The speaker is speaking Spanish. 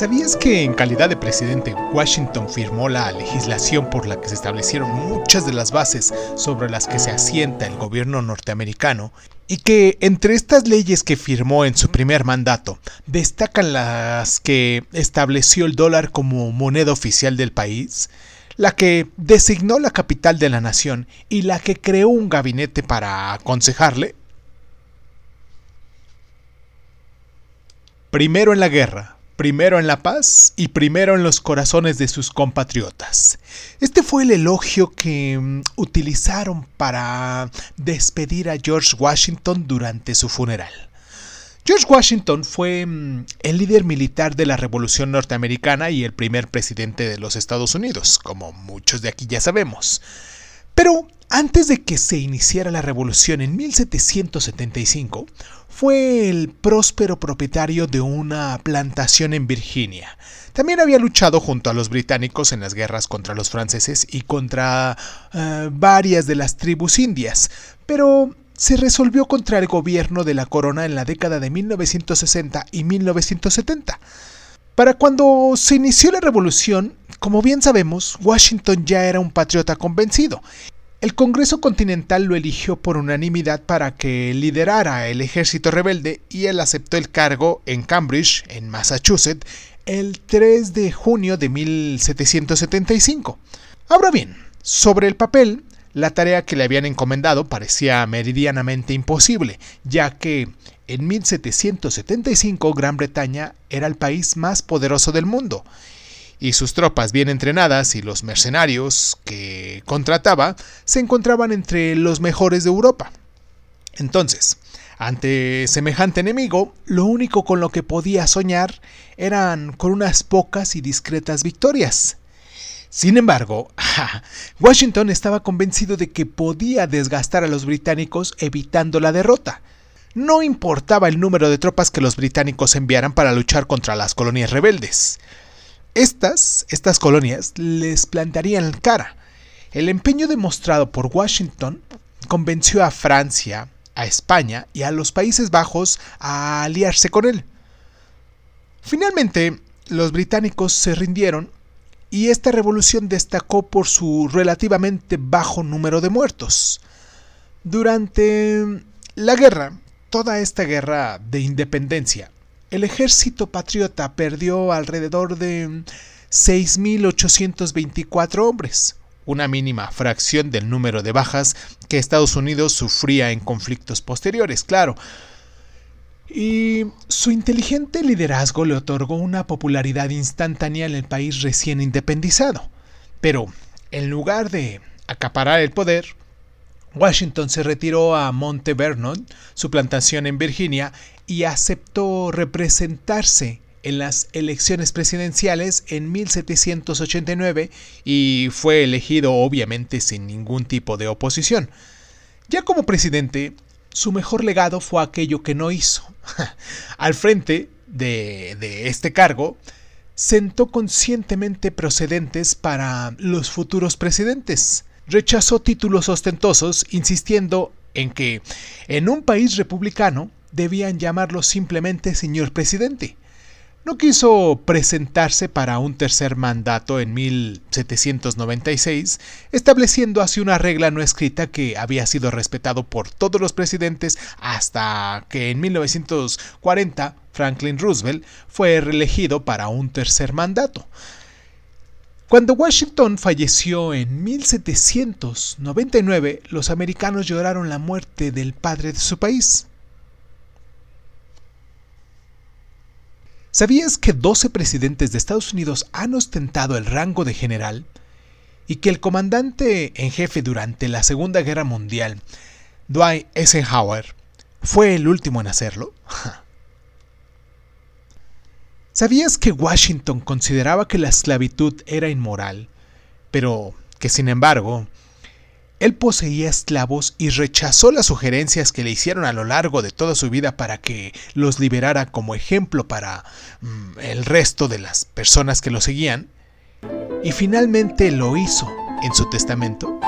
¿Sabías que en calidad de presidente Washington firmó la legislación por la que se establecieron muchas de las bases sobre las que se asienta el gobierno norteamericano y que entre estas leyes que firmó en su primer mandato destacan las que estableció el dólar como moneda oficial del país, la que designó la capital de la nación y la que creó un gabinete para aconsejarle? Primero en la guerra, primero en la paz y primero en los corazones de sus compatriotas. Este fue el elogio que mm, utilizaron para despedir a George Washington durante su funeral. George Washington fue mm, el líder militar de la Revolución Norteamericana y el primer presidente de los Estados Unidos, como muchos de aquí ya sabemos. Pero antes de que se iniciara la revolución en 1775, fue el próspero propietario de una plantación en Virginia. También había luchado junto a los británicos en las guerras contra los franceses y contra eh, varias de las tribus indias, pero se resolvió contra el gobierno de la corona en la década de 1960 y 1970. Para cuando se inició la revolución, como bien sabemos, Washington ya era un patriota convencido el Congreso Continental lo eligió por unanimidad para que liderara el ejército rebelde y él aceptó el cargo en Cambridge, en Massachusetts, el 3 de junio de 1775. Ahora bien, sobre el papel, la tarea que le habían encomendado parecía meridianamente imposible, ya que en 1775 Gran Bretaña era el país más poderoso del mundo y sus tropas bien entrenadas y los mercenarios que contrataba se encontraban entre los mejores de Europa. Entonces, ante semejante enemigo, lo único con lo que podía soñar eran con unas pocas y discretas victorias. Sin embargo, Washington estaba convencido de que podía desgastar a los británicos evitando la derrota. No importaba el número de tropas que los británicos enviaran para luchar contra las colonias rebeldes. Estas, estas colonias les plantarían cara. El empeño demostrado por Washington convenció a Francia, a España y a los Países Bajos a aliarse con él. Finalmente, los británicos se rindieron y esta revolución destacó por su relativamente bajo número de muertos. Durante la guerra, toda esta guerra de independencia, el ejército patriota perdió alrededor de 6.824 hombres, una mínima fracción del número de bajas que Estados Unidos sufría en conflictos posteriores, claro. Y su inteligente liderazgo le otorgó una popularidad instantánea en el país recién independizado. Pero, en lugar de acaparar el poder, Washington se retiró a Monte Vernon, su plantación en Virginia, y aceptó representarse en las elecciones presidenciales en 1789 y fue elegido obviamente sin ningún tipo de oposición. Ya como presidente, su mejor legado fue aquello que no hizo. Al frente de, este cargo, sentó conscientemente procedentes para los futuros presidentes rechazó títulos ostentosos, insistiendo en que en un país republicano debían llamarlo simplemente señor presidente. No quiso presentarse para un tercer mandato en 1796, estableciendo así una regla no escrita que había sido respetado por todos los presidentes hasta que en 1940 Franklin Roosevelt fue reelegido para un tercer mandato. Cuando Washington falleció en 1799, los americanos lloraron la muerte del padre de su país. ¿Sabías que 12 presidentes de Estados Unidos han ostentado el rango de general? Y que el comandante en jefe durante la Segunda Guerra Mundial, Dwight Eisenhower, fue el último en hacerlo? ¿Sabías que Washington consideraba que la esclavitud era inmoral, pero que sin embargo, él poseía esclavos y rechazó las sugerencias que le hicieron a lo largo de toda su vida para que los liberara como ejemplo para mm, el resto de las personas que lo seguían? Y finalmente lo hizo en su testamento.